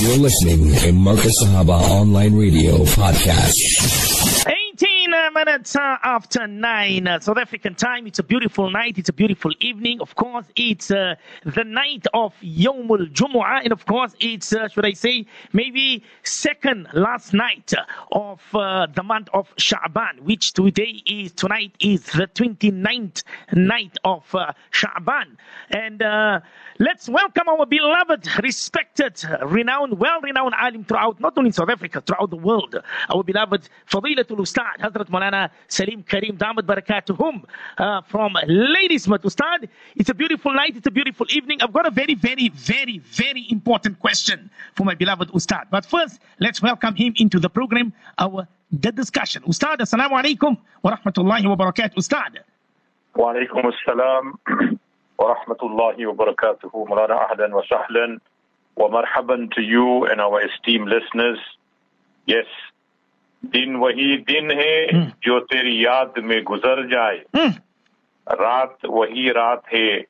You're listening to Marcus Sahaba Online Radio Podcast. 18 minutes after 9 uh, South African time. It's a beautiful night. It's a beautiful evening. Of course, it's uh, the night of Yawmul Jumu'ah. And of course, it's, uh, should I say, maybe second last night of uh, the month of Sha'ban, which today is, tonight is the 29th night of uh, Sha'ban. And uh, let's welcome our beloved, respected, renowned, well-renowned alim throughout, not only South Africa, throughout the world. Our beloved Fadilatul Ustad, Hazrat Malana Maulana Sarrim Karim Damat Barakatuhum uh, from Ladies Matustad. It's a beautiful night. It's a beautiful evening. I've got a very, very, very, very important question for my beloved Ustad. But first, let's welcome him into the program, our the discussion. Ustad, assalamu alaikum wa rahmatullahi wa barakatuh. Ustad. Wa alaikum assalam wa rahmatullahi wa barakatuh. Mulana ahlan wa sahlan wa marhaban to you and our esteemed listeners. Yes, دن وہی دن ہے جو تیری یاد میں گزر جائے۔ رات وہی رات ہے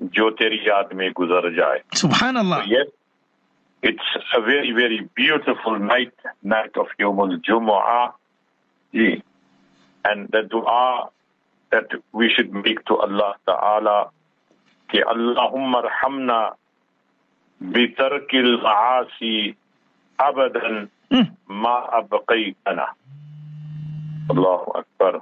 جو تیری یاد میں گزر جائے۔ سبحان اللہ۔ It's a very very beautiful night night of یوم الجمعہ جی۔ اینڈ دا دعا that we should make to اللہ تعالی کہ اللہم ارحمنا بترک العاصی ابدا ما أبقيتنا الله أكبر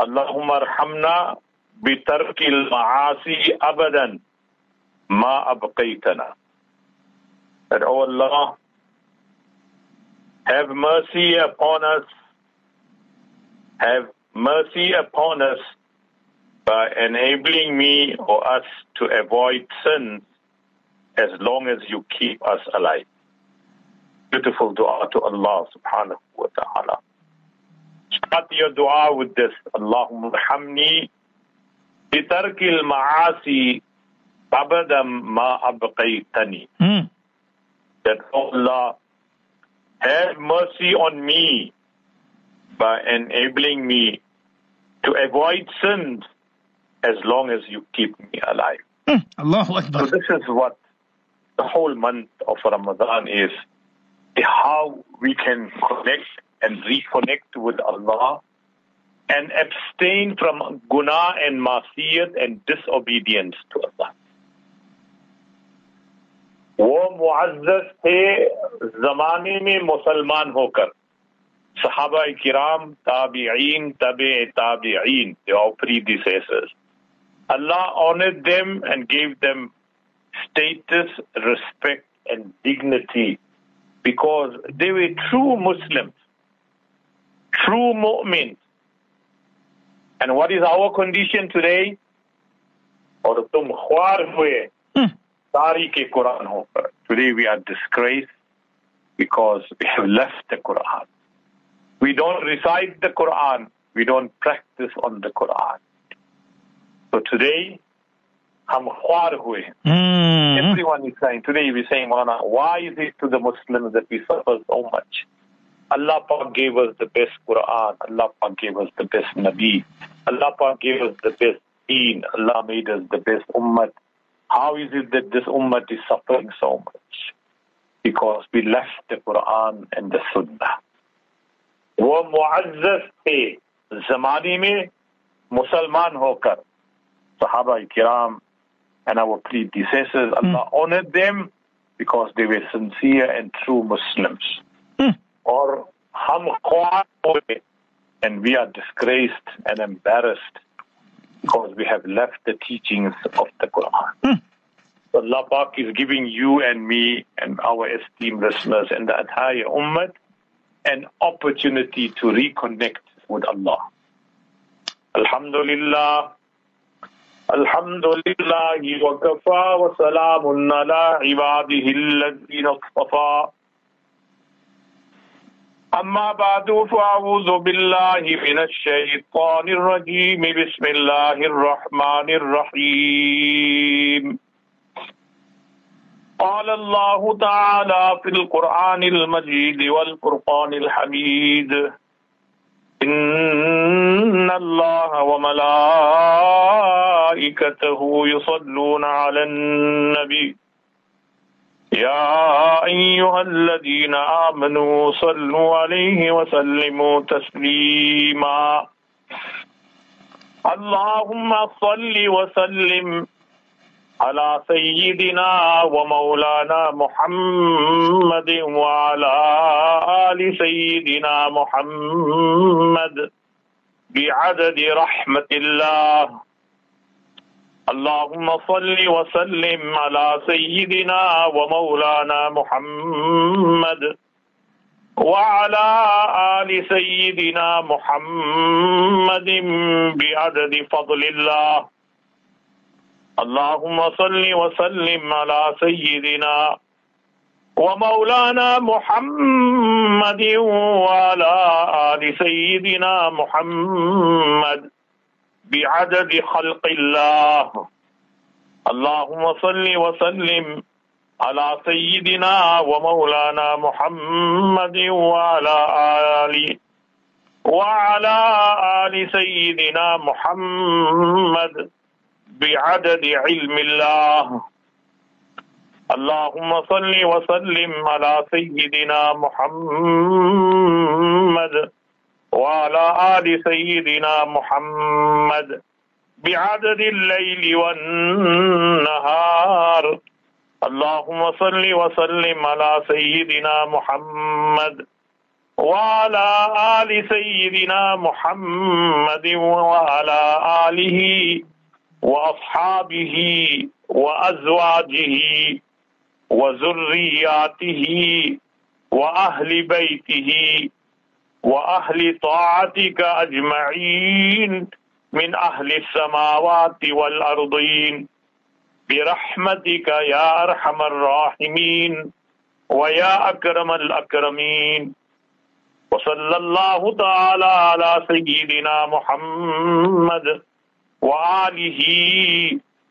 اللهم ارحمنا بترك المعاصي أبدا ما أبقيتنا that oh Allah have mercy upon us have mercy upon us by enabling me or us to avoid sins as long as you keep us alive beautiful dua to Allah subhanahu wa ta'ala. Start your dua with this. Allahumma hamni bitarkil ma'asi abadam ma abqaytani. Hmm. That oh Allah have mercy on me by enabling me to avoid sins as long as you keep me alive. Mm. Allahu Akbar. So this is what the whole month of Ramadan is how we can connect and reconnect with Allah and abstain from guna and masiyat and disobedience to Allah. वो मुआज़ थे जमाने में मुसलमान होकर सहाबा किराम ताबिईन तबे ताबिईन they are predecessors Allah honored them and gave them status, respect, and dignity because they were true Muslims, true mu'min. And what is our condition today? Hmm. Today we are disgraced because we have left the Quran. We don't recite the Quran. We don't practice on the Quran. So today, हम ख्वार हुए हैं. Hmm. Everyone is saying, today we're saying, Maulana, why is it to the Muslims that we suffer so much? Allah Pak gave us the best Quran. Allah Pak gave us the best Nabi. Allah Pak gave us the best deen. Allah made us the best ummah. How is it that this ummah is suffering so much? Because we left the Quran and the Sunnah. वो मुआज़ थे जमाने में मुसलमान होकर सहाबा किराम and our predecessors. Allah mm. honored them because they were sincere and true Muslims. Mm. Or and we are disgraced and embarrassed because we have left the teachings of the Quran. Mm. So Allah Pak is giving you and me and our esteemed listeners and the entire Ummah an opportunity to reconnect with Allah. Alhamdulillah, الحمد لله وكفى وسلام على عباده الذين اصطفى أما بعد فأعوذ بالله من الشيطان الرجيم بسم الله الرحمن الرحيم قال الله تعالى في القرآن المجيد والفرقان الحميد إن الله وملائكته يصلون على النبي. يا أيها الذين آمنوا صلوا عليه وسلموا تسليما. اللهم صل وسلم على سيدنا ومولانا محمد وعلى آل سيدنا محمد بعدد رحمة الله. اللهم صل وسلم على سيدنا ومولانا محمد وعلى آل سيدنا محمد بعدد فضل الله. اللهم صل وسلم على سيدنا ومولانا محمد وعلى آل سيدنا محمد بعدد خلق الله. اللهم صل وسلم على سيدنا ومولانا محمد وعلى آل وعلى آل سيدنا محمد. بعدد علم الله. اللهم صل وسلم على سيدنا محمد وعلى آل سيدنا محمد بعدد الليل والنهار. اللهم صل وسلم على سيدنا محمد وعلى آل سيدنا محمد وعلى آله وأصحابه وأزواجه وذرياته وأهل بيته وأهل طاعتك أجمعين من أهل السماوات والأرضين. برحمتك يا أرحم الراحمين ويا أكرم الأكرمين. وصلى الله تعالى على سيدنا محمد وآله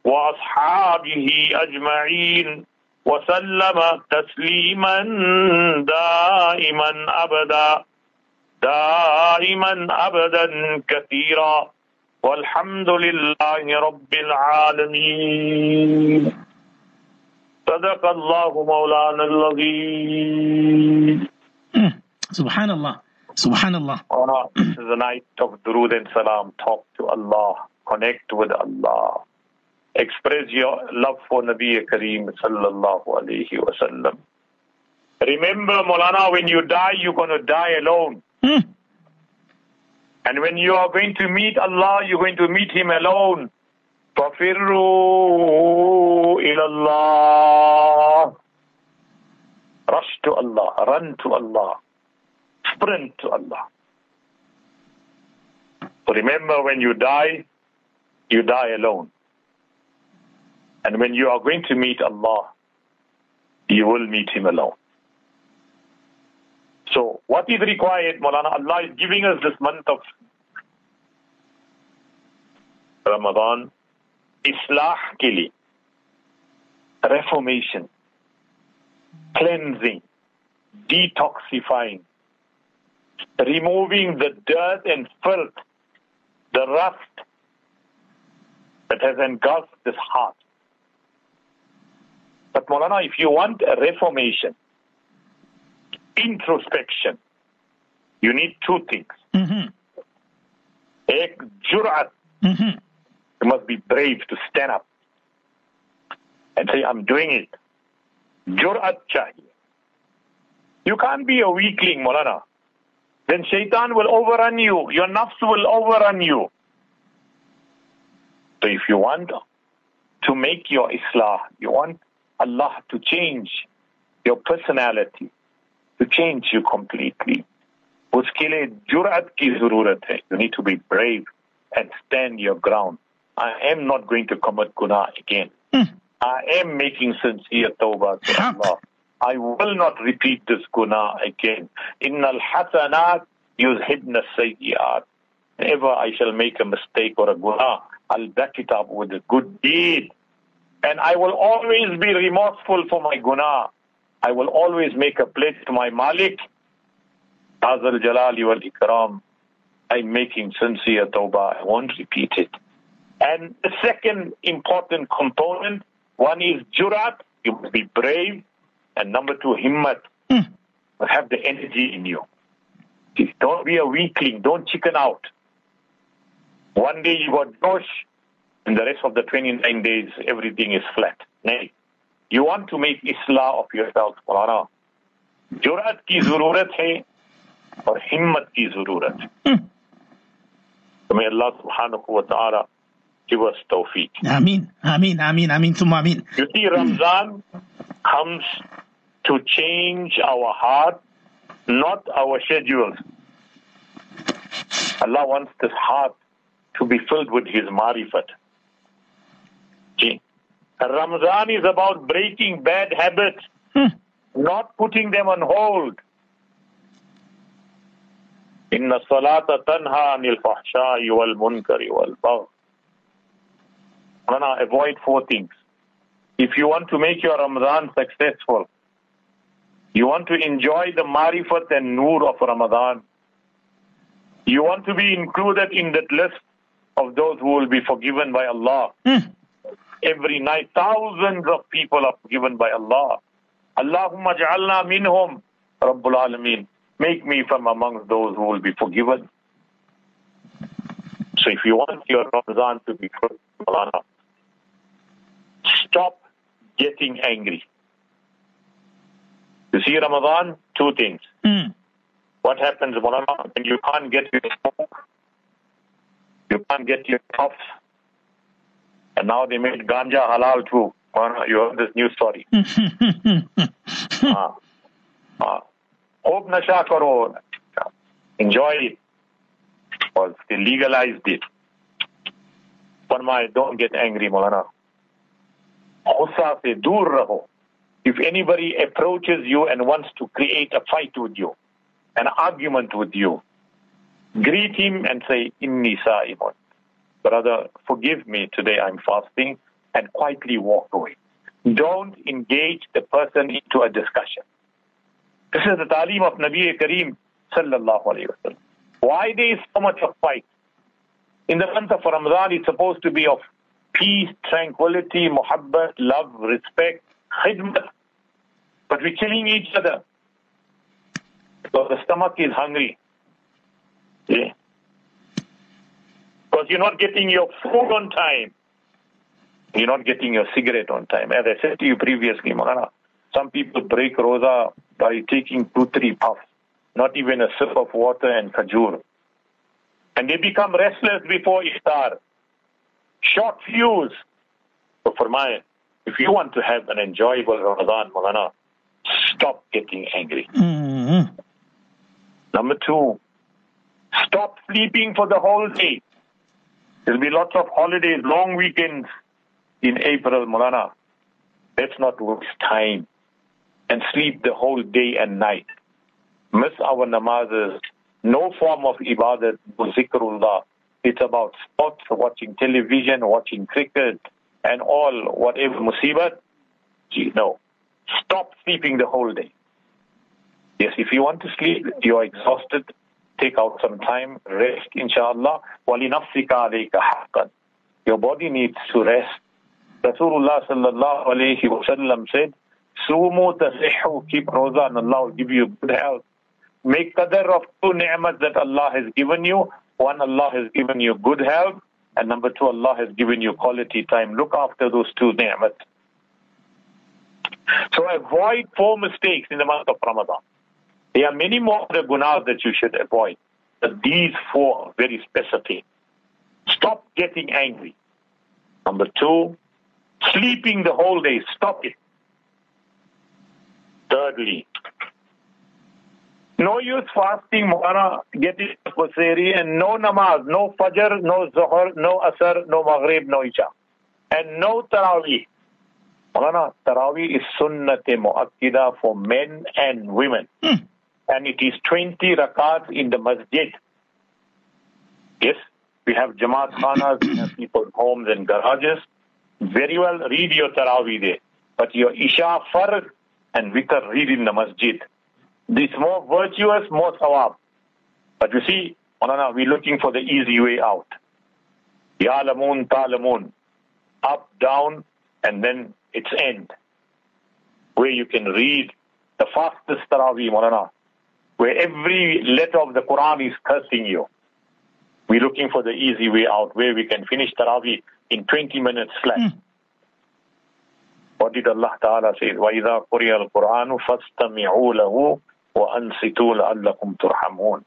وأصحابه أجمعين وسلم تسليما دائما أبدا دائما أبدا كثيرا والحمد لله رب العالمين صدق الله مولانا العظيم Subhanallah. Subhanallah. Oh, this is a night of durood and salam. Talk to Allah. Connect with Allah. Express your love for Nabi Kareem sallallahu alayhi wa sallam. Remember, Molana, when you die, you're going to die alone. Hmm. And when you are going to meet Allah, you're going to meet Him alone. فَفِرُّوا إِلَى اللَّهِ Rush to Allah, run to Allah, sprint to Allah. So remember, when you die, you die alone. And when you are going to meet Allah, you will meet Him alone. So what is required, Maulana? Allah is giving us this month of Ramadan, Islah ke liye, reformation, cleansing, detoxifying, removing the dirt and filth, the rust that has engulfed this heart. But Maulana, if you want a reformation, introspection, you need two things. Mm-hmm. Ek jur'at, Mm-hmm. you must be brave to stand up and say, I'm doing it. Jur'at chahiye. You can't be a weakling, Maulana. Then shaitan will overrun you. Your nafs will overrun you. So if you want to make your islah, you want Allah to change your personality, to change you completely. उसके लिए जुरात की जरूरत है You need to be brave and stand your ground. I am not going to commit guna again. I am making sincere tawbah to Haq. Allah. I will not repeat this guna again. Inna al-hasanat yuzhibna sayyiat. Whenever I shall make a mistake or a guna, I'll back it up with a good deed. And I will always be remorseful for my guna. I will always make a pledge to my Malik. Azal Jalali wal Ikram. I'm making sincere tawbah. I won't repeat it. And the second important component, one is jurat. You must be brave And number two, himmat. Mm. Have the energy in you. Don't be a weakling. Don't chicken out. One day you got josh, and the rest of the 29 days, everything is flat. Nay. You want to make islah of yourself, Maulana. जुरात की जरूरत है और हिम्मत की जरूरत है तो may Allah subhanahu wa ta'ala give us tawfiq. Ameen, Ameen, Ameen, Ameen, Summa Ameen. You see, Ramzan comes to change our heart, not our schedules. Allah wants this heart to be filled with His marifat. See, Ramzan is about breaking bad habits, Hmm. not putting them on hold. إن الصلاة تنهى عن الفحشاء والمنكر والبغي. Mana, avoid four things. If you want to make your Ramadan successful, you want to enjoy the marifat and nur of Ramadan, you want to be included in that list of those who will be forgiven by Allah. Hmm. Every night, thousands of people are forgiven by Allah. Allahumma ja'alna minhum, Rabbul Alameen. Make me from amongst those who will be forgiven. So if you want your Ramadan to be good, stop getting angry. You see Ramadan, two things. Hmm. What happens, Maulana, when you can't get your smoke, you can't get your cops. And now they made ganja halal too. You heard this new story. uh, uh, hope nasha karo. Enjoy it. Because they legalized it. Parmai, don't get angry, Molana. Se. If anybody approaches you and wants to create a fight with you, an argument with you, greet him and say inni sa'imun brother forgive me today i'm fasting and quietly walk away don't engage the person into a discussion this is the talim of Nabi Kareem sallallahu alayhi wa Why there is so much of fight? In the month of Ramadan, it's supposed to be of peace, tranquility, muhabbat, love, respect, khidmat. But we're killing each other. So the stomach is hungry. Yeah. Because you're not getting your food on time. You're not getting your cigarette on time. As I said to you previously, Mahana, some people break roza by taking two, three puffs, not even a sip of water and khajur. And they become restless before iftar. Short fuse. So for my, if you want to have an enjoyable Ramadan, Malana, stop getting angry. Hmm. Number two, stop sleeping for the whole day. There'll be lots of holidays, long weekends in April, Malana. Let's not waste time and sleep the whole day and night. Miss our namazes. No form of ibadat, zikrullah. It's about sports, watching television, watching cricket, and all whatever musibat. Gee, no. Stop sleeping the whole day. Yes, if you want to sleep, you're exhausted, take out some time, rest, inshallah. وَلِنَفْسِكَ عَلَيْكَ حَقًّا Your body needs to rest. Rasulullah sallallahu alayhi wa sallam said, Sumu tasihu, keep roza and Allah will give you good health. Make qadr of two ni'mat that Allah has given you. One, Allah has given you good health. And number two, Allah has given you quality time. Look after those two ni'mat. So avoid four mistakes in the month of Ramadan. There are many more other gunas that you should avoid. But these four are very specific. Stop getting angry. Number two, sleeping the whole day. Stop it. Thirdly, no use fasting, Mu'ana, getting Qusayri, and no namaz, no Fajr, no Zuhr, no Asr, no Maghrib, no Isha. And no Taraweeh. Mu'ana, Taraweeh is Sunnat Mu'akkida for men and women. Hmm. And it is 20 rakats in the masjid. Yes, we have Jamaat Khanas, we have people's homes and garages. Very well, read your Taraweeh there. But your Isha, Fard, and Witr, read in the masjid. This more virtuous, more sawab. But you see, Manana, we're looking for the easy way out. Ya'lamun, ta'lamun. Up, down, and then its end. where you can read the fastest Taraweeh, Maulana, where every letter of the Quran is cursing you. We're looking for the easy way out where we can finish Taraweeh in 20 minutes flat. Mm. What did Allah Ta'ala say? وَإِذَا قُرِيَ الْقُرْآنُ فَاسْتَمِعُوا لَهُ وَأَنْصِتُوا لَعَلَّكُمْ تُرْحَمُونَ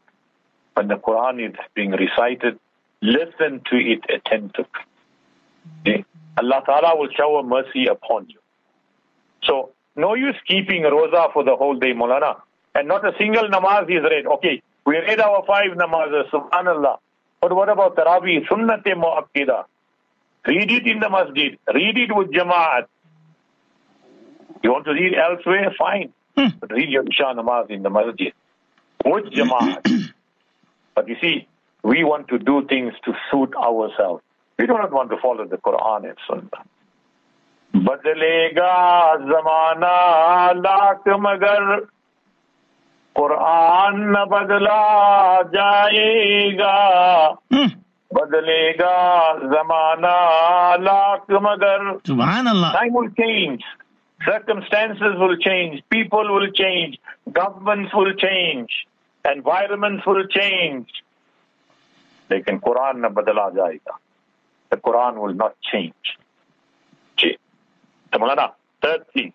When the Quran is being recited, listen to it attentively. Allah Ta'ala will shower mercy upon you. So, no use keeping roza for the whole day, Molana. And not a single namaz is read. Okay, we read our five namazes, subhanallah. But what about Taraweeh, sunnat mu'akkida? Read it in the masjid. Read it with jama'at. You want to read elsewhere? Fine. Hmm. But read your Isha namaz in the masjid. With jama'at. but you see, we want to do things to suit ourselves. We do not want to follow the Quran and Sunnah. बदलेगा जमाना लाख मगर कुरान न बदला जाएगा बदलेगा जमाना लाख मगर time will change circumstances will change people will change governments will change environments will change लेकिन कुरान न बदला जाएगा the Quran will not change. Mulana, third thing,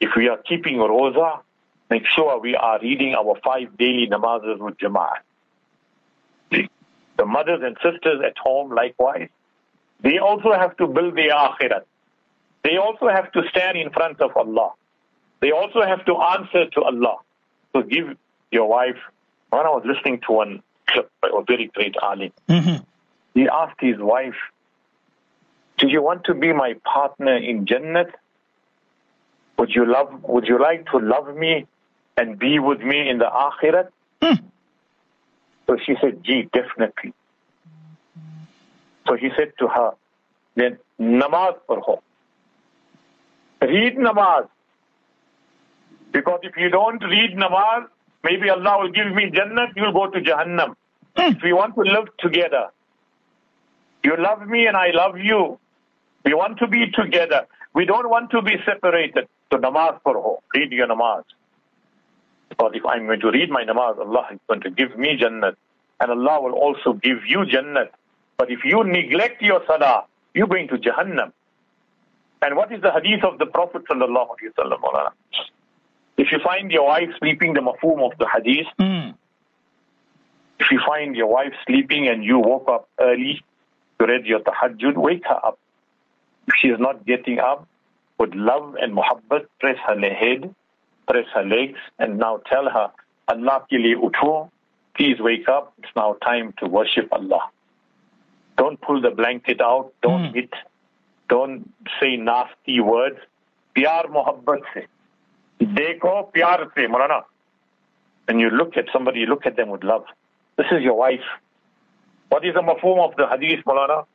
if we are keeping roza, make sure we are reading our five daily namazes with jama'at. The mothers and sisters at home, likewise, they also have to build their akhirat. They also have to stand in front of Allah. They also have to answer to Allah. So give your wife. When I was listening to one clip by a very great alim, mm-hmm. he asked his wife, do you want to be my partner in Jannat? Would you love, would you like to love me and be with me in the Akhirat? Hmm. So she said, gee, definitely. So he said to her, then namaz parho. Read namaz. Because if you don't read namaz, maybe Allah will give me Jannat, you'll go to Jahannam. Hmm. If we want to live together, you love me and I love you, we want to be together. We don't want to be separated. So namaz ho. read your namaz. Because if I'm going to read my namaz, Allah is going to give me jannat. And Allah will also give you jannat. But if you neglect your salah, you're going to jahannam. And what is the hadith of the Prophet sallallahu alaihi wasallam? If you find your wife sleeping, the mafhum of the hadith, mm. if you find your wife sleeping and you woke up early to read your tahajjud, wake her up. If she is not getting up, with love and muhabbat, press her head, press her legs, and now tell her, Allah ke liye utho, please wake up, it's now time to worship Allah. Don't pull the blanket out, don't mm. hit, don't say nasty words. Pyar muhabbat se. Dekho pyar se, Marana. When you look at somebody, you look at them with love. This is your wife. What is the mafhum of the hadith, Mulana?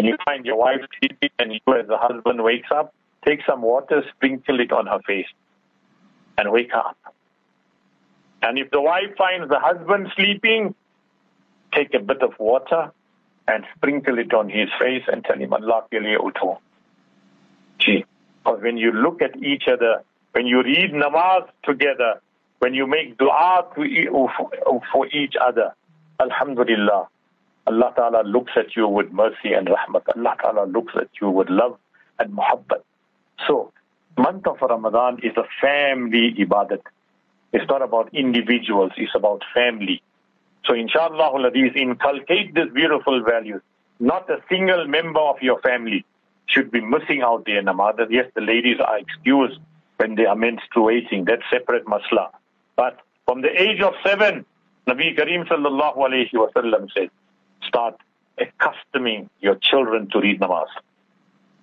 and you find your wife sleeping and you as the husband wakes up, take some water, sprinkle it on her face and wake up. And if the wife finds the husband sleeping, take a bit of water and sprinkle it on his face and tell him, Allah uto. See, because when you look at each other, when you read namaz together, when you make dua for each other, Alhamdulillah, Allah Ta'ala looks at you with mercy and rahmat. Allah Ta'ala looks at you with love and muhabbat. So, month of Ramadan is a family ibadat. It's not about individuals, it's about family. So inshallah, these inculcate this beautiful values. Not a single member of your family should be missing out their namaz. Yes, the ladies are excused when they are menstruating. That's separate masla. But from the age of seven, Nabi Kareem sallallahu alayhi wa sallam said, start accustoming your children to read namaz.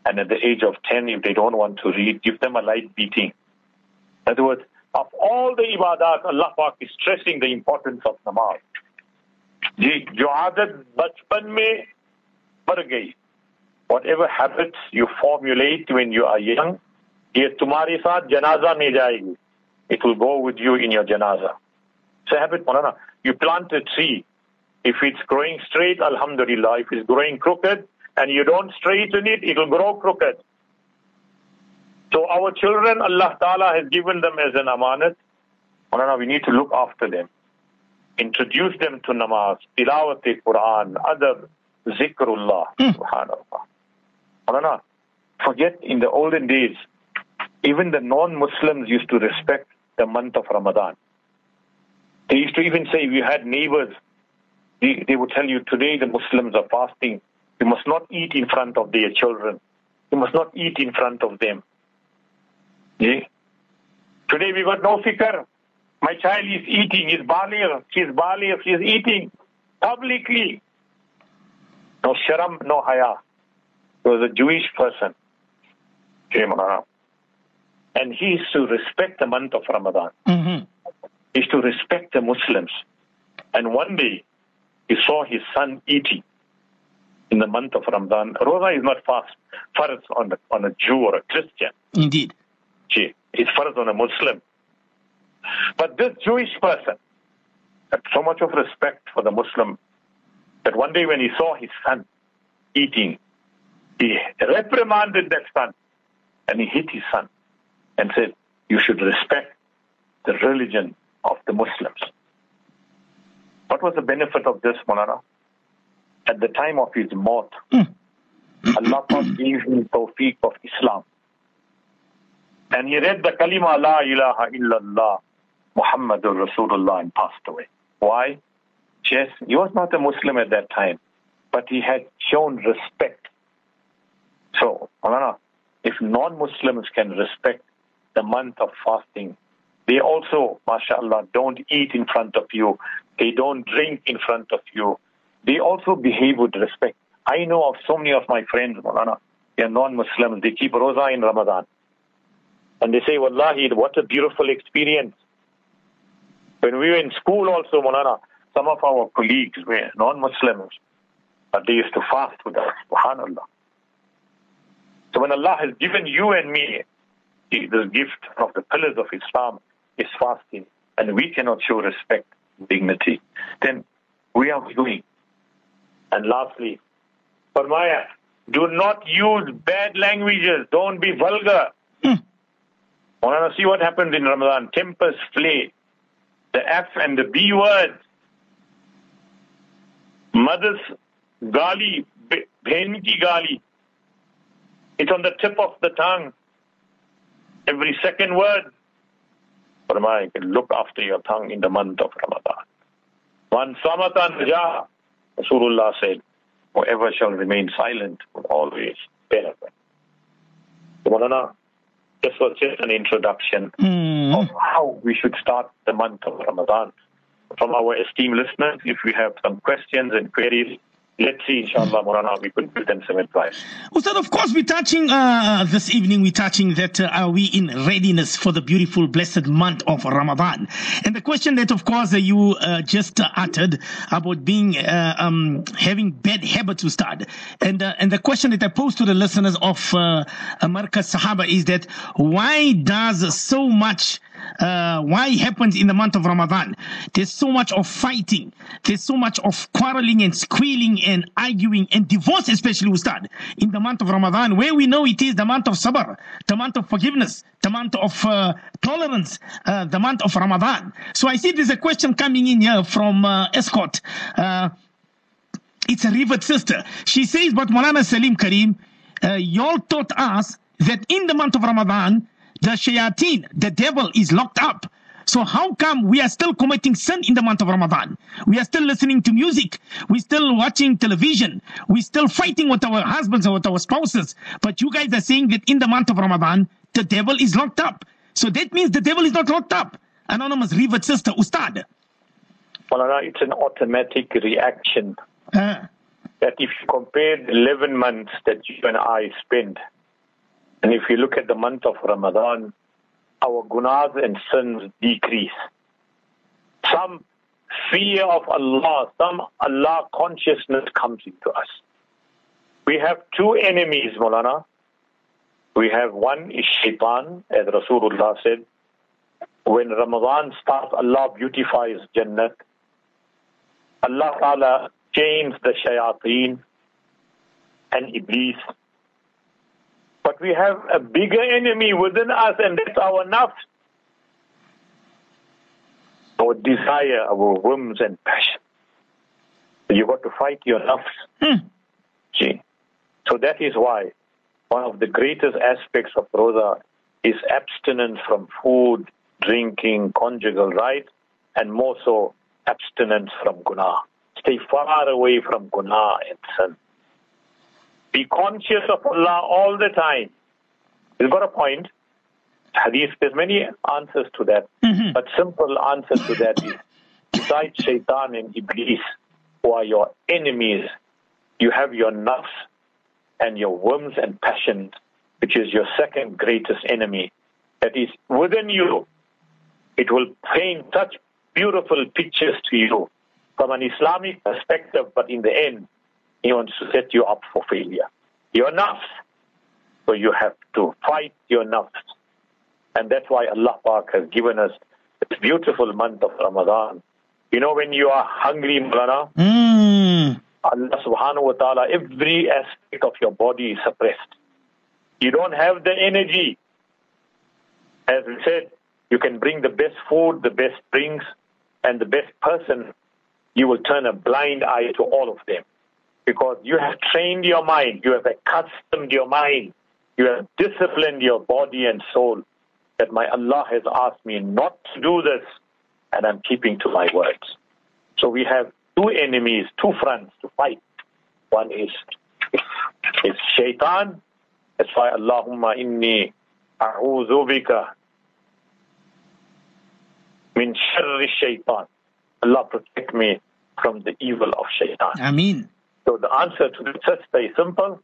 And at the age of 10, if they don't want to read, give them a light beating. In other words, of all the ibadat, Allah Pak is stressing the importance of namaz. जो आदत बचपन में मर गई whatever habits you formulate when you are young, ये तुम्हारे साथ जनाजा में जाएगी. It will go with you in your janaza. It's a habit, Monana. You plant a tree, if it's growing straight, alhamdulillah. If it's growing crooked and you don't straighten it, it'll grow crooked. So our children, Allah Ta'ala has given them as an amanat. We need to look after them. Introduce them to namaz, tilawat Quran, adab, zikrullah, hmm. subhanallah. Maulana, forget in the olden days, even the non-Muslims used to respect the month of Ramadan. They used to even say, if you had neighbors, they, they would tell you, today the Muslims are fasting. You must not eat in front of their children. You must not eat in front of them. Yeah? Today we got no fikr. My child is eating, is baligh, she's baligh, she's eating publicly. No sharam, no haya. He was a Jewish person. And he is to respect the month of Ramadan. Mm-hmm. He is to respect the Muslims. And one day, he saw his son eating in the month of Ramadan. Rosa is not fast, farz on, the, on a Jew or a Christian. Indeed. Gee, it's farz on a Muslim. But this Jewish person had so much of respect for the Muslim that one day when he saw his son eating, he reprimanded that son and he hit his son and said, You should respect the religion of the Muslims. What was the benefit of this, Monara? At the time of his maut, hmm. Allah gave him the tawfiq of Islam. And he read the kalima La ilaha illallah Muhammadur Rasulullah and passed away. Why? Yes, he was not a Muslim at that time, but he had shown respect. So, if non-Muslims can respect the month of fasting, they also, mashallah, don't eat in front of you. They don't drink in front of you. They also behave with respect. I know of so many of my friends, Maulana, they are non-Muslims. They keep roza in Ramadan. And they say, Wallahi, what a beautiful experience. When we were in school also, Maulana, some of our colleagues were non-Muslims, but they used to fast with us, subhanAllah. So when Allah has given you and me the gift of the pillars of Islam is fasting, and we cannot show respect, dignity, then we are doing. And lastly, Farmaya, do not use bad languages. Don't be vulgar. Mm. Want to see what happens in Ramadan? Tempers flay. The F and the B words. Mother's gali, bhen ki gali. It's on the tip of the tongue. Every second word. Farmaya, look after your tongue in the month of Ramadan. One samatan ja, Rasulullah said, whoever shall remain silent will always benefit. So, this was just an introduction Mm. of how we should start the month of Ramadan. From our esteemed listeners, if we have some questions and queries, let's see, inshallah, Maulana, we could give them some advice. Ustad, of course, we're touching uh, this evening, we're touching that uh, are we in readiness for the beautiful, blessed month of Ramadan? And the question that, of course, uh, you uh, just uh, uttered about being, uh, um, having bad habits start. And, uh, and the question that I pose to the listeners of uh, Sahaba is that why does so much uh, why happens in the month of Ramadan. There's so much of fighting. There's so much of quarreling and squealing and arguing and divorce, especially Ustad, in the month of Ramadan, where we know it is the month of sabr, the month of forgiveness, the month of uh, tolerance, uh, the month of Ramadan. So I see there's a question coming in here from uh, Estcourt. Uh, it's a revered sister. She says, but Mulana Sarrim Karim, uh, y'all taught us that in the month of Ramadan, the shayateen, the devil is locked up. So how come we are still committing sin in the month of Ramadan? We are still listening to music. We're still watching television. We're still fighting with our husbands or with our spouses. But you guys are saying that in the month of Ramadan, the devil is locked up. So that means the devil is not locked up. Anonymous revered sister, Ustad. Maulana, it's an automatic reaction Uh, that if you compare the 11 months that you and I spend, and if you look at the month of Ramadan, our gunas and sins decrease. Some fear of Allah, some Allah consciousness comes into us. We have two enemies, Molana. We have one is shaitan, as Rasulullah said. When Ramadan starts, Allah beautifies Jannat. Allah Ta'ala chains the shayateen and Iblis. But we have a bigger enemy within us, and that's our nafs. Our desire, our whims and passion. You've got to fight your nafs. Hmm. See? So that is why one of the greatest aspects of Rosa is abstinence from food, drinking, conjugal rights, and more so abstinence from guna. Stay far away from guna and sin. Be conscious of Allah all the time. You've got a point. Hadith, there's many answers to that. Mm-hmm. But simple answer to that is besides shaitan and iblis, who are your enemies, you have your nafs and your whims and passions, which is your second greatest enemy, that is within you. It will paint such beautiful pictures to you from an Islamic perspective, but in the end, he wants to set you up for failure. Your nafs. So you have to fight your nafs. And that's why Allah Pak has given us this beautiful month of Ramadan. You know, when you are hungry, Mulana, Mm. Allah subhanahu wa ta'ala, every aspect of your body is suppressed. You don't have the energy. As we said, you can bring the best food, the best drinks, and the best person. You will turn a blind eye to all of them. Because you have trained your mind, you have accustomed your mind, you have disciplined your body and soul that my Allah has asked me not to do this, and I'm keeping to my words. So we have two enemies, two fronts to fight. One is is shaitan. That's why Allahumma inni a'udhu bika min sharri shaitan. Allah protect me from the evil of shaitan. Ameen. So the answer to this is very simple.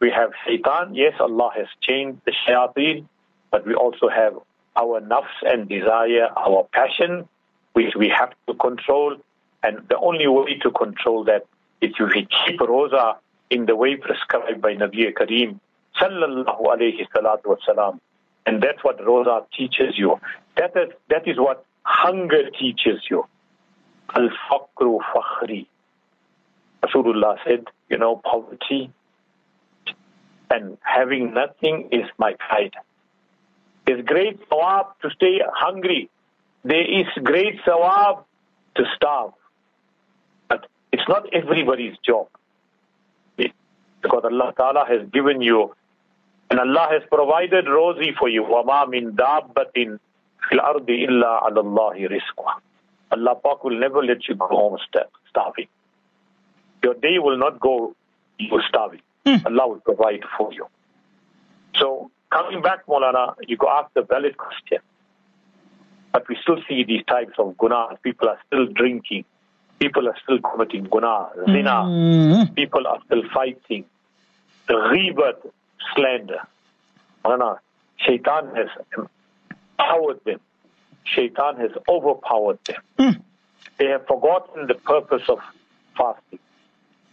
We have shaitan. Yes, Allah has changed the shayateen, but we also have our nafs and desire, our passion, which we have to control. And the only way to control that is if we keep in the way prescribed by Nabi Kareem, sallallahu alayhi salatu wasalam. And that's what rosa teaches you. That is, that is what hunger teaches you. Al-faqru fakhri. Rasulullah said, you know, poverty and having nothing is my pride. There's great sawab to stay hungry. There is great sawab to starve. But it's not everybody's job. It- Because Allah Ta'ala has given you and Allah has provided rosy for you. وَمَا مِن دَابَّةٍ فِي الْأَرْضِ إِلَّا عَلَى اللَّهِ رِزْقُهَا Allah Pak will never let you go home sta- starving. Your day will not go you starving. Allah will provide for you. So coming back, Molana, you go ask the valid question. But we still see these types of gunas. People are still drinking. People are still committing guna, zina. Mm. People are still fighting. The rebirth, slander. Molana, shaitan has empowered them. Shaitan has overpowered them. They have forgotten the purpose of fasting.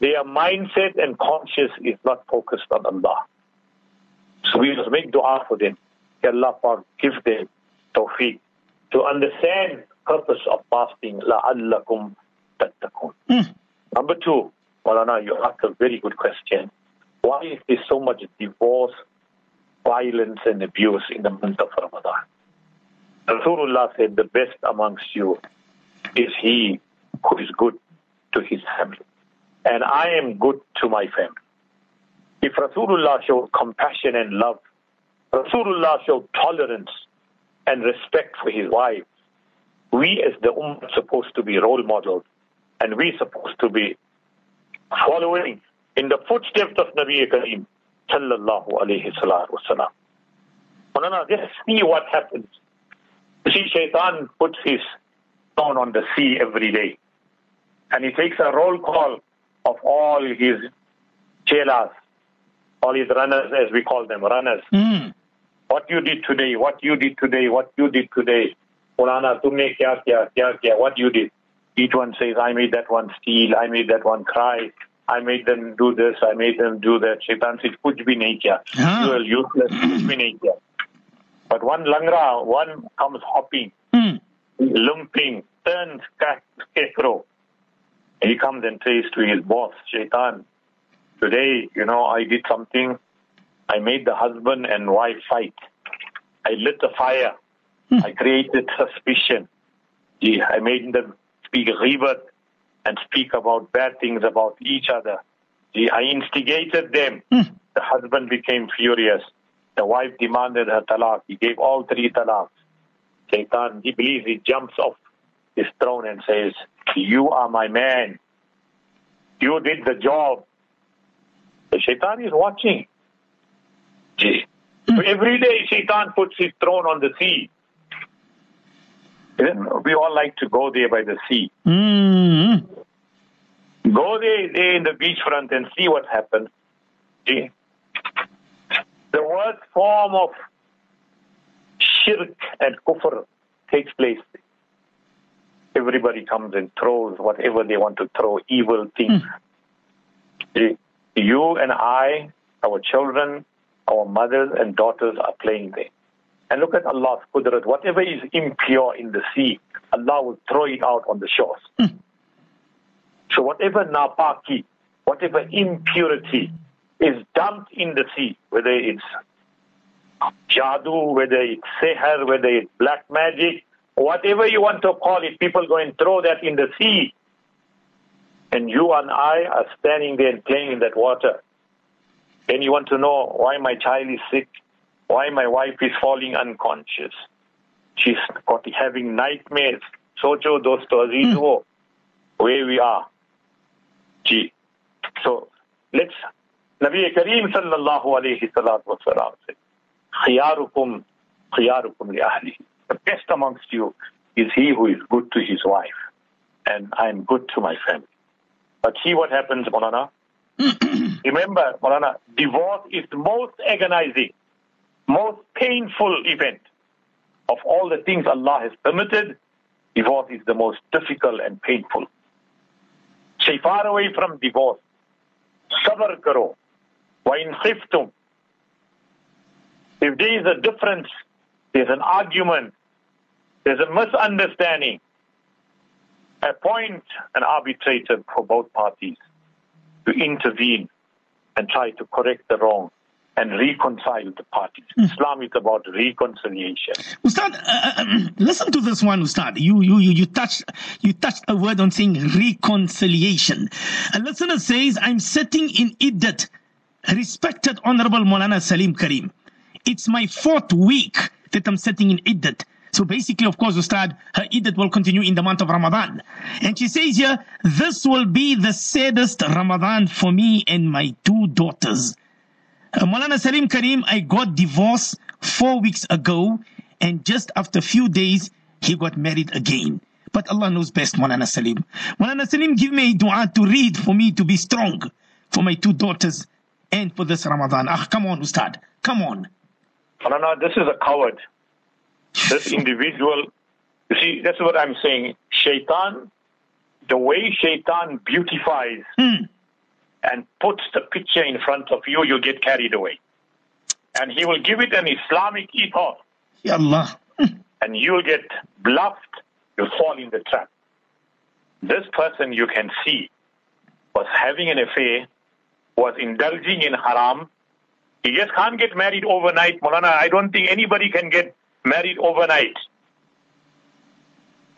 Their mindset and conscience is not focused on Allah. So we must make dua for them. May Allah Pak give them tawfiq to understand purpose of fasting. لَعَلَّكُمْ تَتَّقُونَ Number two, Malana, you asked a very good question. Why is there so much divorce, violence, and abuse in the month of Ramadan? Rasulullah said, the best amongst you is he who is good to his family. And I am good to my family. If Rasulullah showed compassion and love, Rasulullah showed tolerance and respect for his wife, we as the Ummah are supposed to be role models and we supposed to be following in the footsteps of Nabi Kareem sallallahu alayhi wasalam. Manana, just see what happens. You see, Shaitan puts his stone on the sea every day. And he takes a roll call of all his chelas, all his runners, as we call them, runners. Mm. What you did today, what you did today, what you did today. Purana, tumne kya kya, kya kya, what you did. Each one says, I made that one steal, I made that one cry, I made them do this, I made them do that. Shaitan says, kuch bhi nahi kya. You are useless, kuch bhi nahi kya. But one langra, one comes hopping, Mm. lumping, turns scarecrow. He comes and says to his boss, Shaitan, today, you know, I did something I made the husband and wife fight. I lit the fire. Hmm. I created suspicion. I made them speak ghibat and speak about bad things about each other. I instigated them. Hmm. The husband became furious. The wife demanded her talaq. He gave all three talaqs. Shaitan, he believes he jumps off his throne and says, You are my man. You did the job. The shaitan is watching. Gee. So every day Shaitan puts his throne on the sea. We all like to go there by the sea. Mm. Go there, there in the beachfront and see what happens. See? The worst form of shirk and kufr takes place. Everybody comes and throws whatever they want to throw, evil things. Hmm. See? You and I, our children, our mothers and daughters are playing there. And look at Allah's qudrat. Whatever is impure in the sea, Allah will throw it out on the shores. Hmm. So whatever napaki, whatever impurity is dumped in the sea, whether it's jadoo, whether it's seher, whether it's black magic, whatever you want to call it, people go and throw that in the sea. And you and I are standing there and playing in that water. Then you want to know why my child is sick, why my wife is falling unconscious. She's got having nightmares. Socho dosto aziz wo, hmm. where we are. Gee. So let's Nabi Kareem sallallahu alayhi salatu wasalam said, khiyarukum li ahlihi. The best amongst you is he who is good to his wife. And I'm good to my family. But see what happens, Molana. Remember, Molana, divorce is the most agonizing, most painful event of all the things Allah has permitted. Divorce is the most difficult and painful. Stay far away from divorce. Sabr karo. Wa in khiftum. If there is a difference, there's an argument, there's a misunderstanding, appoint an arbitrator for both parties to intervene and try to correct the wrong and reconcile the parties. Islam is about reconciliation. Ustad, uh, uh, listen to this one, Ustad. You, you, you, you touched, you touched a word on saying reconciliation. A listener says, I'm sitting in Iddat, respected Honorable Molana Sarrim Karim. It's my fourth week that I'm sitting in Iddat. So basically, of course, Ustad, her Iddat will continue in the month of Ramadan. And she says here, this will be the saddest Ramadan for me and my two daughters. Uh, Maulana Sarrim Karim, I got divorced four weeks ago, and just after a few days, he got married again. But Allah knows best, Maulana Sarrim. Maulana Sarrim, give me a dua to read for me to be strong for my two daughters and for this Ramadan. Ah, come on, Ustad. Come on. No, this is a coward. This individual, you see, that's what I'm saying. Shaitan, the way Shaitan beautifies Hmm. and puts the picture in front of you, you get carried away. And he will give it an Islamic ethos, Ya Allah. Hmm. and you'll get bluffed, you'll fall in the trap. This person you can see was having an affair, was indulging in haram. He just can't get married overnight, Molana. I don't think anybody can get married overnight.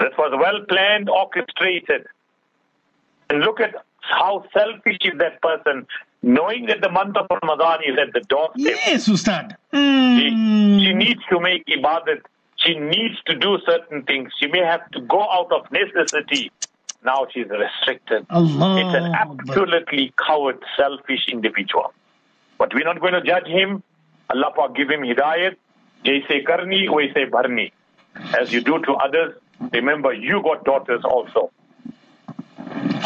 This was well planned, orchestrated. And look at how selfish is that person, knowing that the month of Ramadan is at the doorstep. Yes, Ustad. She, Hmm. she needs to make ibadat. She needs to do certain things. She may have to go out of necessity. Now she's restricted. Allah. It's an absolutely coward, selfish individual. But we're not going to judge him. Allah Pak give him hidayat. Jaise karni, waise bharni. As you do to others, remember you got daughters also.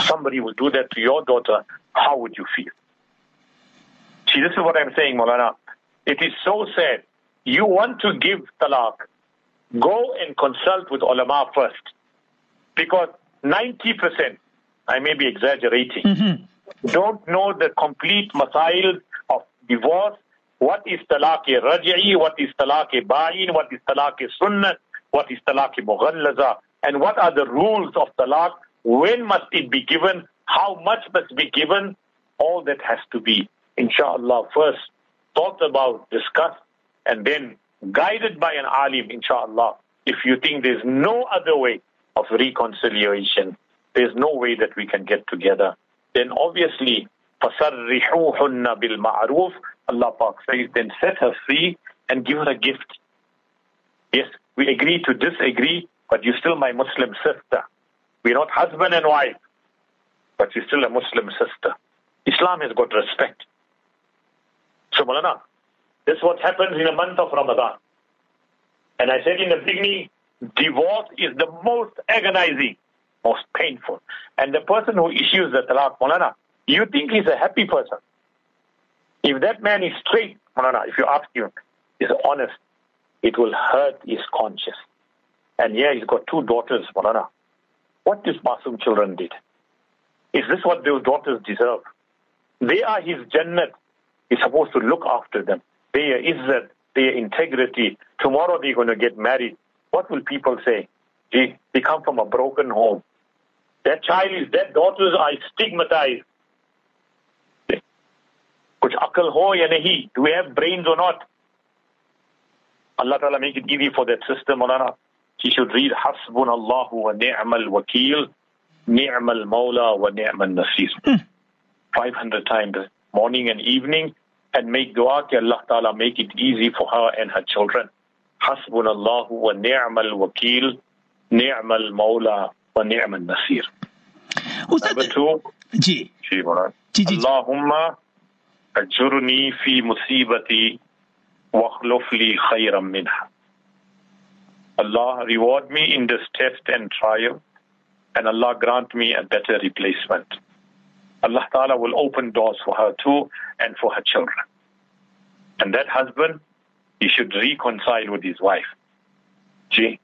Somebody will do that to your daughter, how would you feel? See, this is what I'm saying, Molana. It is so sad. You want to give talaq, go and consult with ulama first. Because 90%, I may be exaggerating, mm-hmm. Don't know the complete masail of divorce. What is talaq raj'i, what is talaq ba'in, what is talaq sunnah, what is talaq mughallaza, and what are the rules of talaq, when must it be given, how much must be given, all that has to be, inshallah, first talked about, discussed, and then guided by an alim, inshallah. If you think there's no other way of reconciliation, there's no way that we can get together, then obviously, فَسَرِّحُوهُنَّ بِالْمَعْرُوفِ Allah Pak says, then set her free and give her a gift. Yes, we agree to disagree, but you're still my Muslim sister. We're not husband and wife, but you're still a Muslim sister. Islam has got respect. So, Malana, this is what happens in the month of Ramadan. And I said in the beginning, divorce is the most agonizing, most painful. And the person who issues the talaq, Malana, you think he's a happy person. If that man is straight, Malana, if you ask him, is honest, it will hurt his conscience. And yeah, he's got two daughters, Malana. What these Masum children did. Is this what those daughters deserve? They are his Jannat. He's supposed to look after them. Their izzat, their integrity. Tomorrow they're going to get married. What will people say? Gee, they come from a broken home. That child is, that daughters are stigmatized. Kuch akal ho ya nahi? Do we have brains or not? Allah Ta'ala make it easy for that sister. She should read Hasbun Allahu wa ni'mal wakil, ni'mal mawla wa ni'mal nasir. Hmm. 500 times, morning and evening, and make dua that Allah Ta'ala make it easy for her and her children. Hasbun Allahu wa ni'mal wakil, ni'mal mawla wa ni'mal nasir. Number two, ji ji Maulana. Ji ji ji. Allahumma ajurni fi musibati واخلف لي خيرا منها. Allah reward me in this test and trial, and Allah grant me a better replacement. Allah Ta'ala will open doors for her too and for her children. And that husband, he should reconcile with his wife. See,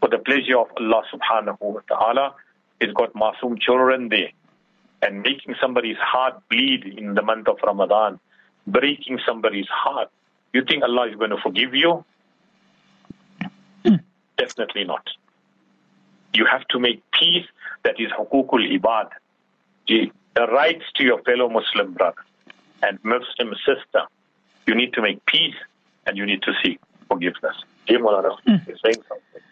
for the pleasure of Allah subhanahu wa ta'ala, he's got masum children there. And making somebody's heart bleed in the month of Ramadan, breaking somebody's heart. You think Allah is going to forgive you? Definitely not. You have to make peace that is hukukul ibad. The rights to your fellow Muslim brother and Muslim sister. You need to make peace and you need to seek forgiveness. Jim Malana hmm. saying something.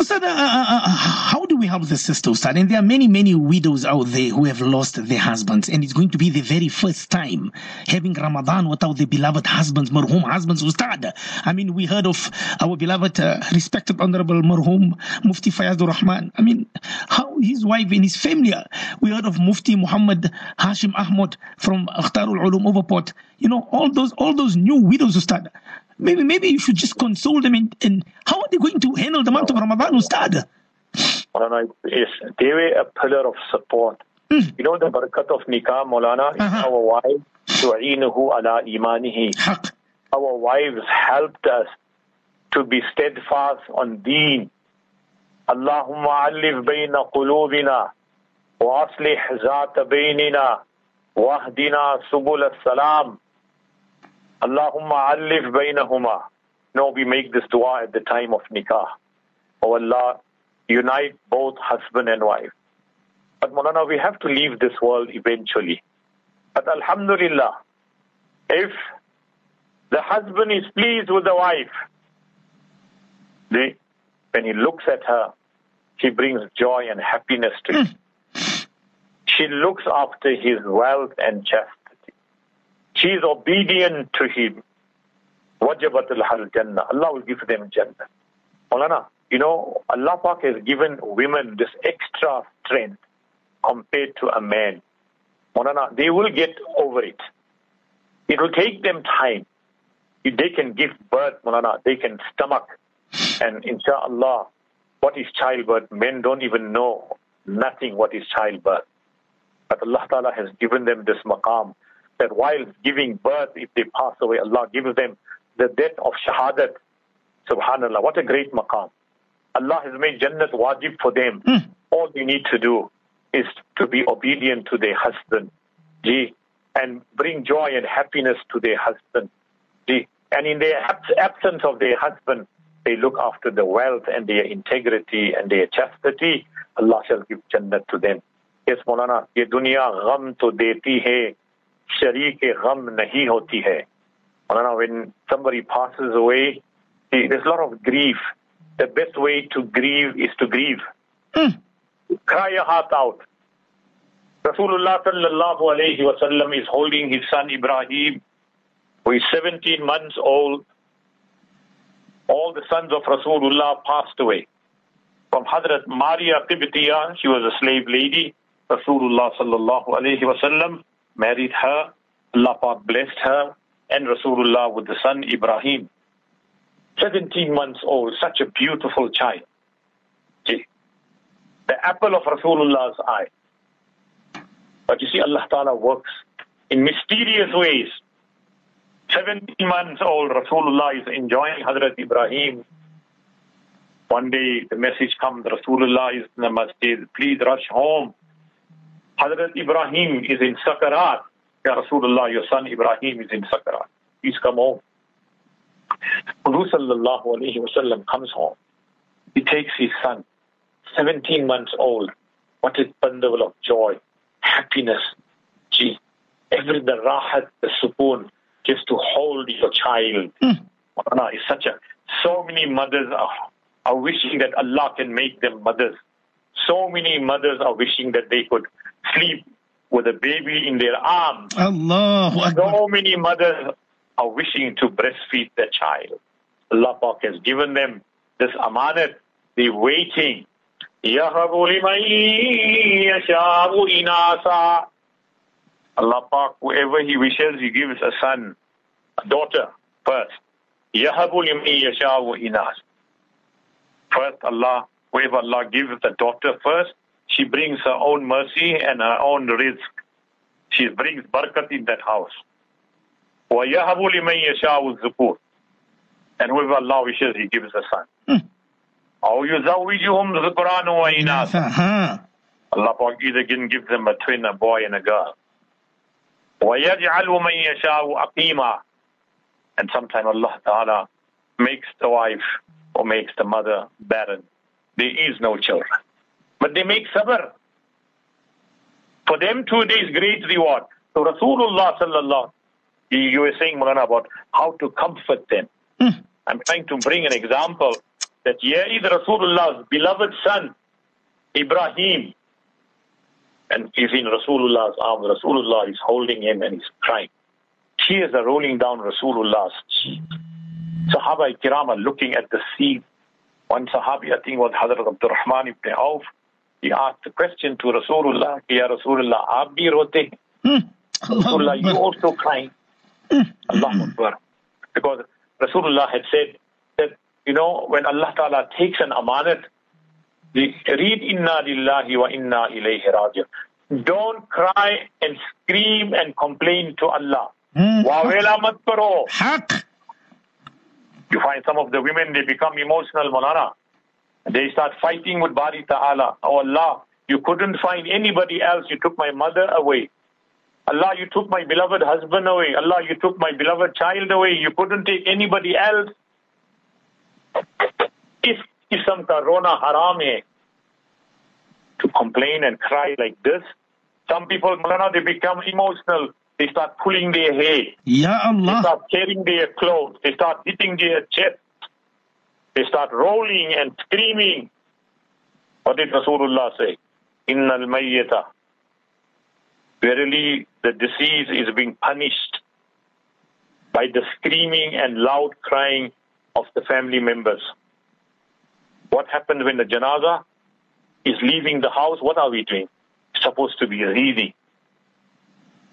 Ustad, uh, uh, uh, how do we help the sister, Ustad? And there are many, many widows out there who have lost their husbands, and it's going to be the very first time having Ramadan without the beloved husbands, marhum husbands, Ustad. I mean, we heard of our beloved, uh, respected, honorable marhum Mufti Fayazur Rahman. I mean, how his wife and his family. We heard of Mufti Muhammad Hashim Ahmad from Akhtarul Ulum Overport. You know, all those, all those new widows, Ustad. Maybe, maybe you should just console them. And, and how are they going to handle the month of Ramadan, Ustad? Maulana, yes, they were a pillar of support. You know the barakat of nikah, Maulana, is Uh-huh. our wives, tu'inuhu ala imanihi. Haq. Our wives helped us to be steadfast on deen. Allahumma alif bayna qulubina wa aslih zata baynina wahdina subul as-salam. Allahumma alif baynahuma. No, we make this dua at the time of nikah. Oh Allah, unite both husband and wife. But Maulana, we have to leave this world eventually. But Alhamdulillah, if the husband is pleased with the wife, the, when he looks at her, she brings joy and happiness to him. Hmm. She looks after his wealth and chastity. She is obedient to him. Allah will give them Jannah. Maulana, you know, Allah Pak has given women this extra strength compared to a man. Maulana, they will get over it. It will take them time. They can give birth, Maulana, they can stomach. And inshallah, what is childbirth? Men don't even know nothing what is childbirth. But Allah Ta'ala has given them this maqam that while giving birth, if they pass away, Allah gives them the death of shahadat. Subhanallah, what a great maqam. Allah has made Jannat wajib for them. Mm. All you need to do is to be obedient to their husband. Gee, and bring joy and happiness to their husband. Gee, and in the absence of their husband, they look after their wealth and their integrity and their chastity. Allah shall give Jannat to them. Yes, Maulana, ye dunya gham to deti hai when somebody passes away, there's a lot of grief. The best way to grieve is to grieve. Hmm. Cry your heart out. Rasulullah sallallahu alayhi wasallam is holding his son Ibrahim, who is 17 months old. All the sons of Rasulullah passed away. From Hadrat Mariya Qibtiya, she was a slave lady. Rasulullah sallallahu alayhi wasallam married her. Allah Pak blessed her and Rasulullah with the son Ibrahim. 17 months old, such a beautiful child. See, the apple of Rasulullah's eye. But you see, Allah Ta'ala works in mysterious ways. 17 months old, Rasulullah is enjoying Hazrat Ibrahim. One day the message comes, Rasulullah is in the masjid, please rush home. Hazrat Ibrahim is in Sakarat. Ya Rasulullah, your son Ibrahim is in Sakarat. Please come home. Hudu sallallahu alayhi wasallam comes home. He takes his son, 17 months old. What a bundle of joy, happiness. Gee, every the rahat, the supoon, just to hold your child. Mm. It's such a, so many mothers are, are wishing that Allah can make them mothers. So many mothers are wishing that they could sleep with a baby in their arms. Allah. So many mothers are wishing to breastfeed their child. Allah Pak has given them this amanat. They're waiting. Allah Pak, whoever He wishes, He gives a son, a daughter first. First, Allah, whoever Allah gives the daughter first, she brings her own mercy and her own risk. She brings barakat in that house. وَيَهَبُ لِمَنْ يَشَاءُ الذُّكُورِ And whoever Allah wishes, He gives a son. أو يزوجهم ذكران وإناثا Allah either can give them a twin, a boy and a girl. وَيَجْعَلُ مَنْ يَشَاءُ أَقِيمًا And sometimes Allah Ta'ala makes the wife or makes the mother barren. There is no children. But they make sabr. For them too there is great reward. So Rasulullah sallallahu you were saying, Mulana, about how to comfort them. Mm. I'm trying to bring an example that here is Rasulullah's beloved son, Ibrahim, and he's in Rasulullah's arms. Rasulullah is holding him and he's crying. Tears are rolling down Rasulullah's cheek. Sahaba kiram are looking at the sea. One Sahabi, I think was Hazrat Abdul Rahman ibn Auf, he asked the question to Rasulullah, Ya Rasulullah, aap bhi rote? Hmm. Rasulullah, you also crying. Allah Akbar. Because Rasulullah had said that, you know, when Allah Ta'ala takes an amanat, read inna lillahi wa inna ilayhi raji'un. Don't cry and scream and complain to Allah. Hmm. Wawela mat. You find some of the women, they become emotional, Malana. They start fighting with Bari Ta'ala. Oh Allah, you couldn't find anybody else. You took my mother away. Allah, you took my beloved husband away. Allah, you took my beloved child away. You couldn't take anybody else. If kisam ka rona haram hai, to complain and cry like this, some people, Malana, they become emotional. They start pulling their hair. Ya Allah. They start tearing their clothes. They start hitting their chest. They start rolling and screaming. What did Rasulullah say? Inna al-mayyata Verily, the disease is being punished by the screaming and loud crying of the family members. What happens when the janaza is leaving the house? What are we doing? It's supposed to be reading.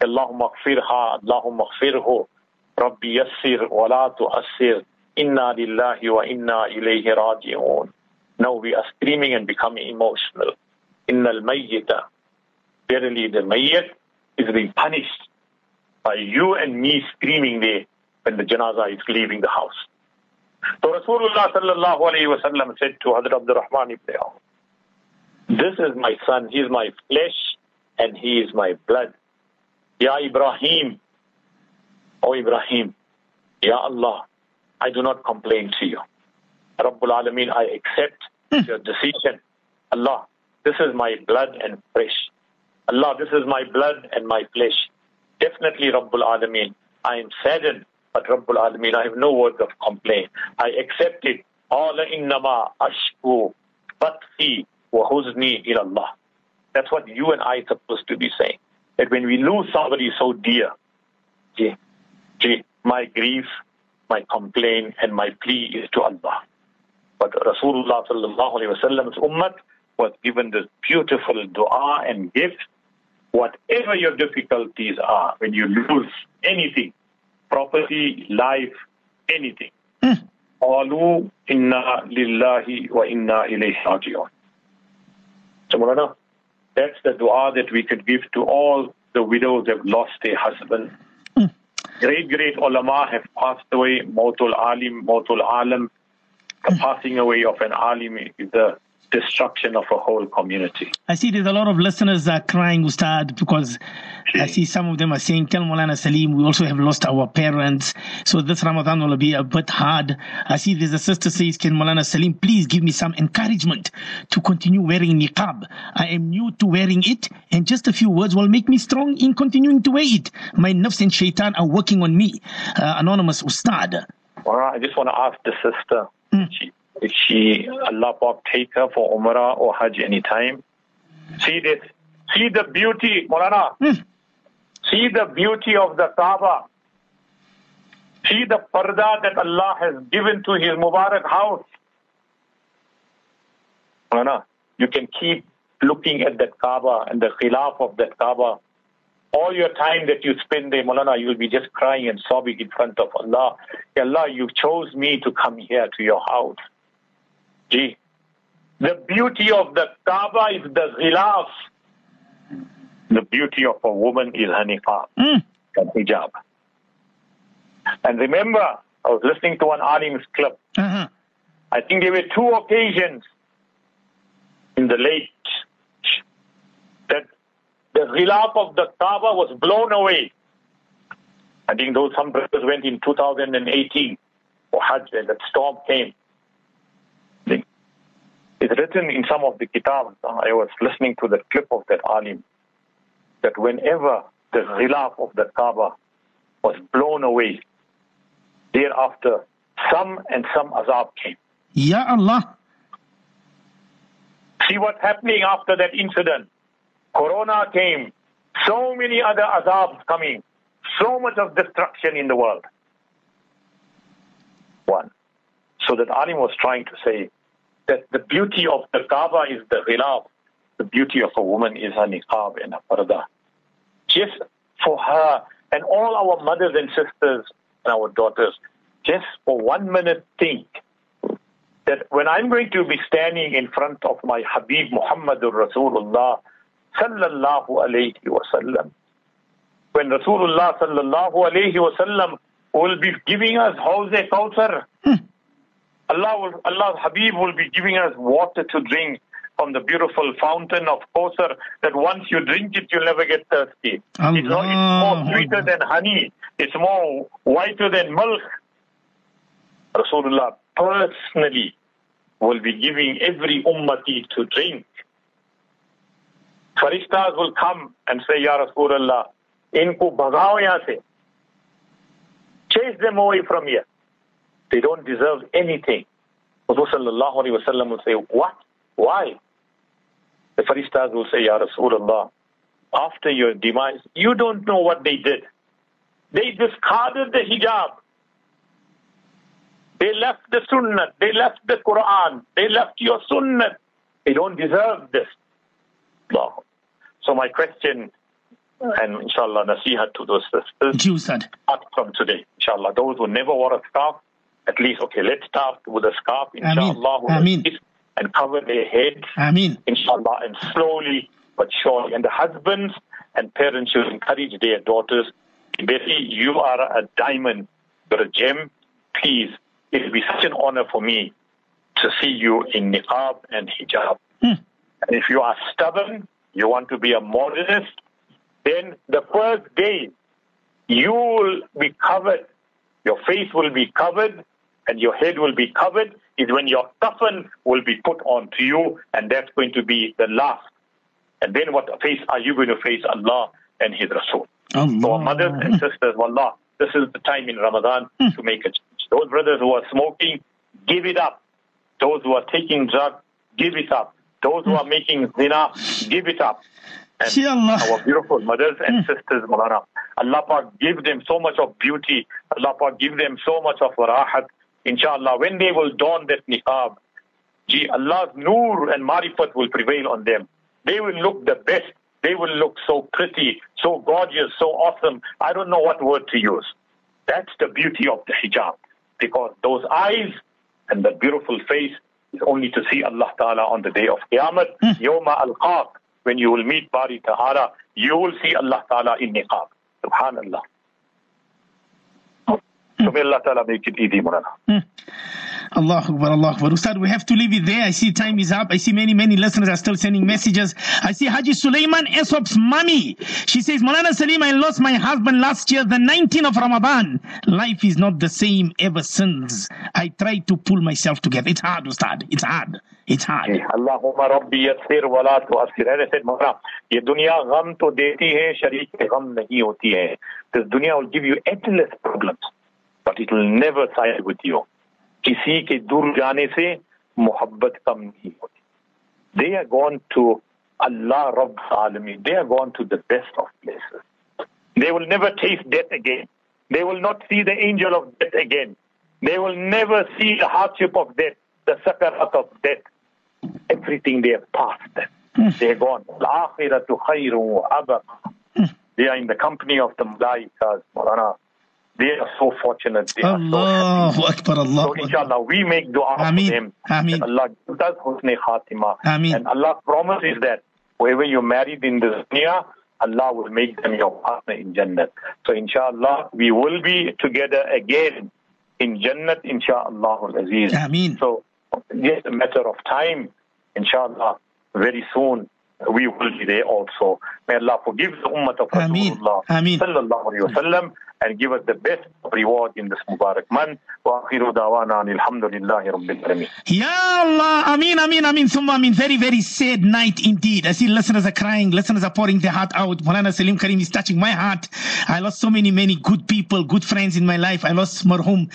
Allahumma gfirha, Allahumma gfirhu, Rabbi yassir wa la tu'assir, inna lillahi wa inna ilayhi raji'un. Now we are screaming and becoming emotional. Inna al-mayyita verily the mayyat is being punished by you and me screaming there when the janaza is leaving the house. So Rasulullah sallallahu alayhi wa sallam said to Hazrat Abdul Rahman ibn Auf, this is my son, he is my flesh and he is my blood. Ya Ibrahim, O Ibrahim, Ya Allah, I do not complain to you. Rabbul Alameen, I accept hmm. your decision. Allah, this is my blood and flesh. Allah, this is my blood and my flesh. Definitely, Rabbul Alameen, I am saddened But Rabbul Alameen, I have no words of complaint. I accept it. Qala innama ashku batfi wa huzni ilallah. That's what you and I are supposed to be saying. That when we lose somebody so dear, gee, gee, my grief, my complaint, and my plea is to Allah. But Rasulullah sallallahu alayhi wa sallam's ummah was given this beautiful dua and gift. Whatever your difficulties are, when you lose anything, property, life, anything, قالوا إنا لله وإنا إليه راجعون. So Mulana, that's the dua that we could give to all the widows that have lost their husband. Great, great ulama have passed away. Mautul Alim, Mautul Alam. The passing away of an alim is the destruction of a whole community. I see there's a lot of listeners are crying, Ustad, because I see some of them are saying, Tell Molana Sarrim, we also have lost our parents. So this Ramadan will be a bit hard. I see there's a sister says, Can Molana Sarrim please give me some encouragement to continue wearing niqab? I am new to wearing it, and just a few words will make me strong in continuing to wear it. My nafs and shaitan are working on me. Uh, anonymous Ustad. All right, I just want to ask the sister, she, if she, Allah Pak take her for Umrah or Hajj anytime. See this, see the beauty, Molana. Hmm. See the beauty of the Kaaba. See the parda that Allah has given to His Mubarak house. Molana, you can keep looking at that Kaaba and the khilaf of that Kaaba. All your time that you spend there, Molana, you'll be just crying and sobbing in front of Allah. Allah, you chose me to come here to your house. Gee, the beauty of the Kaaba is the khilaf. The beauty of a woman is her niqab and hijab. And remember, I was listening to an Alim's clip. Uh-huh. I think there were two occasions in the late that the khilaf of the Kaaba was blown away. I think those some brothers went in 2018 for Hajj and that storm came. It's written in some of the kitabs. I was listening to the clip of that alim that whenever the khilaf of the Kaaba was blown away, thereafter some and some azab came. Ya Allah. See what's happening after that incident. Corona came, so many other azabs coming, so much of destruction in the world. One. So that Alim was trying to say that the beauty of the Kaaba is the khilaf, the beauty of a woman is her niqab and her parda. Just for her and all our mothers and sisters and our daughters, just for one minute think that when I'm going to be standing in front of my Habib Muhammadur Rasulullah sallallahu alayhi wasallam, when Rasulullah sallallahu alayhi wasallam will be giving us Hawz Kawthar, Allah will, Allah's Habib will be giving us water to drink from the beautiful fountain of Kawthar that once you drink it, you'll never get thirsty. It's, not, it's more sweeter than honey. It's more whiter than milk. Rasulullah personally will be giving every ummati to drink. Farishtas will come and say, Ya Rasulullah, inko bhagao yahan se. Chase them away from here. They don't deserve anything. Rasul sallallahu alayhi wa sallam will say, what? Why? The Farishtas will say, Ya Rasulullah, after your demise, you don't know what they did. They discarded the hijab. They left the sunnah. They left the Quran. They left your sunnah. They don't deserve this. So my question, and inshallah, nasihat to those sisters, Thank you, Ustad. start from today. Inshallah, those who never wore a scarf, at least, okay, let's start with a scarf, inshallah, with a Ameen. and cover their heads, Ameen. inshallah, and slowly but surely. And the husbands and parents should encourage their daughters, Betty, you are a diamond, you're a gem. Please, it will be such an honor for me to see you in niqab and hijab. Hmm. And if you are stubborn, you want to be a modernist, then the first day you will be covered, your face will be covered, and your head will be covered, is when your coffin will be put onto you, and that's going to be the last. And then what face are you going to face Allah and His Rasul? So our mothers and sisters, wallah, this is the time in Ramadan to make a change. Those brothers who are smoking, give it up. Those who are taking drugs, give it up. Those who are making zina, give it up. And our beautiful mothers and sisters, Malana, Allah Pak give them so much of beauty. Allah Pak give them so much of rahat. Inshallah, when they will don that niqab, gee, Allah's nur and marifat will prevail on them. They will look the best. They will look so pretty, so gorgeous, so awesome. I don't know what word to use. That's the beauty of the hijab. Because those eyes and that beautiful face is only to see Allah Ta'ala on the day of Qiyamah. Hmm. Yawma al when you will meet Bari Tahara, you will see Allah Ta'ala in niqab. Subhanallah. So may Allah Ta'ala make it easy, Murana. Hmm. Allah Akbar, Allah Akbar. Ustad, we have to leave it there. I see time is up. I see many, many listeners are still sending messages. I see Haji Sulaiman Esop's mommy. She says, Mulana Sarrim, I lost my husband last year, the 19th of Ramadan. Life is not the same ever since. I try to pull myself together. It's hard, Ustad. It's hard. It's hard. Allahumma rabbi yassir wa la tu'assir. As said, Mawla, ye dunya gham to deti hai, sharik ke gham nahi hoti hai. This dunya will give you endless problems but it will never side with you. Kisi ke dur jane se muhabbat kam nahi hoti. They are gone to Allah Rabb Alameen. They are gone to the best of places. They will never taste death again. They will not see the angel of death again. They will never see the hardship of death, the sakarat of death. Everything they have passed, they are gone. They are in the company of the malaikas, Morana. They are so fortunate. They are so happy. Akbar, So Allah. inshallah, we make dua Ameen. for them. Ameen. Allah gives us husn khatima. Ameen. And Allah promises that wherever you're married in the dunya, Allah will make them your partner in Jannah. So inshallah, we will be together again in Jannah, inshallah al-Aziz. Ameen. So just a matter of time, inshallah, very soon we will be there also. May Allah forgive the ummah of. Rasulullah Ameen. sallallahu alayhi wa sallam and give us the best reward in this Mubarak month. Rabbil alameen. Ya Allah, Amin, Amin, Amin, Summa Amin. Very, very sad night indeed. I see listeners are crying, listeners are pouring their heart out. Mulana Sarrim Karim is touching my heart. I lost so many, many good people, good friends in my life. I lost Marhum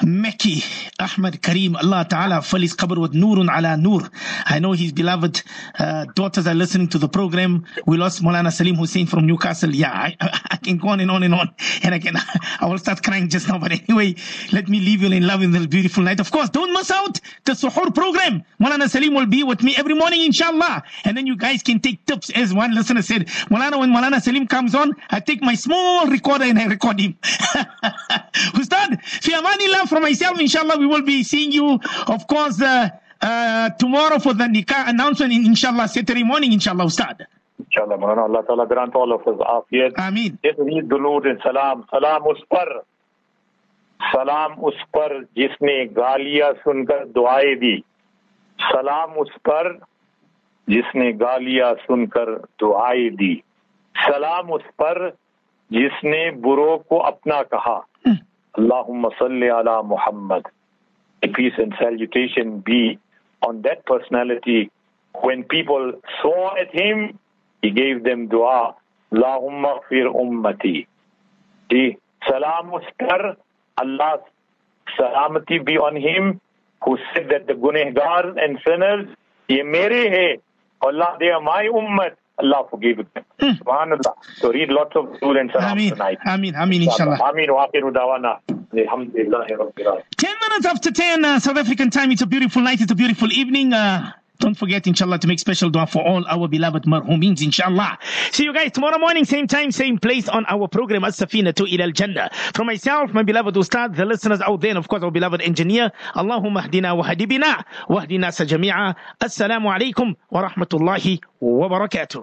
Mekki Ahmad Karim. Allah Ta'ala fill his with Nurun ala Nur. I know his beloved uh, daughters are listening to the program. We lost Mulana Salim Hussein from Newcastle. Yeah, I, I can go on and on and on. And I I will start crying just now. But anyway, let me leave you in love in this beautiful night. Of course, don't miss out the Suhoor program. Mulana Sarrim will be with me every morning, inshallah. And then you guys can take tips. As one listener said, Mulana, when Mulana Sarrim comes on, I take my small recorder and I record him. Ustad, fi amanillah for myself, inshallah, we will be seeing you, of course, uh, uh, tomorrow for the nikah announcement, in, inshallah, Saturday morning, inshallah, Ustad. انشاءاللہ مولانا اللہ تعالیٰ گرانٹ آل آف از آفیت آمین۔ دلود سلام سلام اس پر سلام اس پر جس نے گالیاں سن کر دعائیں دی۔ سلام اس پر جس نے گالیاں سن کر دعائیں دی۔ سلام اس پر جس نے برو کو اپنا کہا۔ اللہم صلی علی محمد۔ Peace and salutation be on that personality when people saw at him he gave them dua Allahumma fir ummati the salam us Allah's salamati be on him who said that the gunehgar and sinners ye mere hai Allah they are my ummat Allah forgive them subhanallah so read lots of durood and salam Ameen. tonight Ameen. Ameen, inshallah. Ameen wa akhiru dawana alamin 10 minutes after 10 uh, South African time. It's a beautiful night. It's a beautiful evening. Uh, don't forget, inshallah, to make special dua for all our beloved marhumeens, inshallah. See you guys tomorrow morning, same time, same place on our program, As-Safina to Ilal Jannah. From myself, my beloved Ustad, the listeners out there, and of course, our beloved engineer, Allahumma hdina wa hadibina wa hdina sa jami'a. Assalamu alaikum wa rahmatullahi wa barakatuh.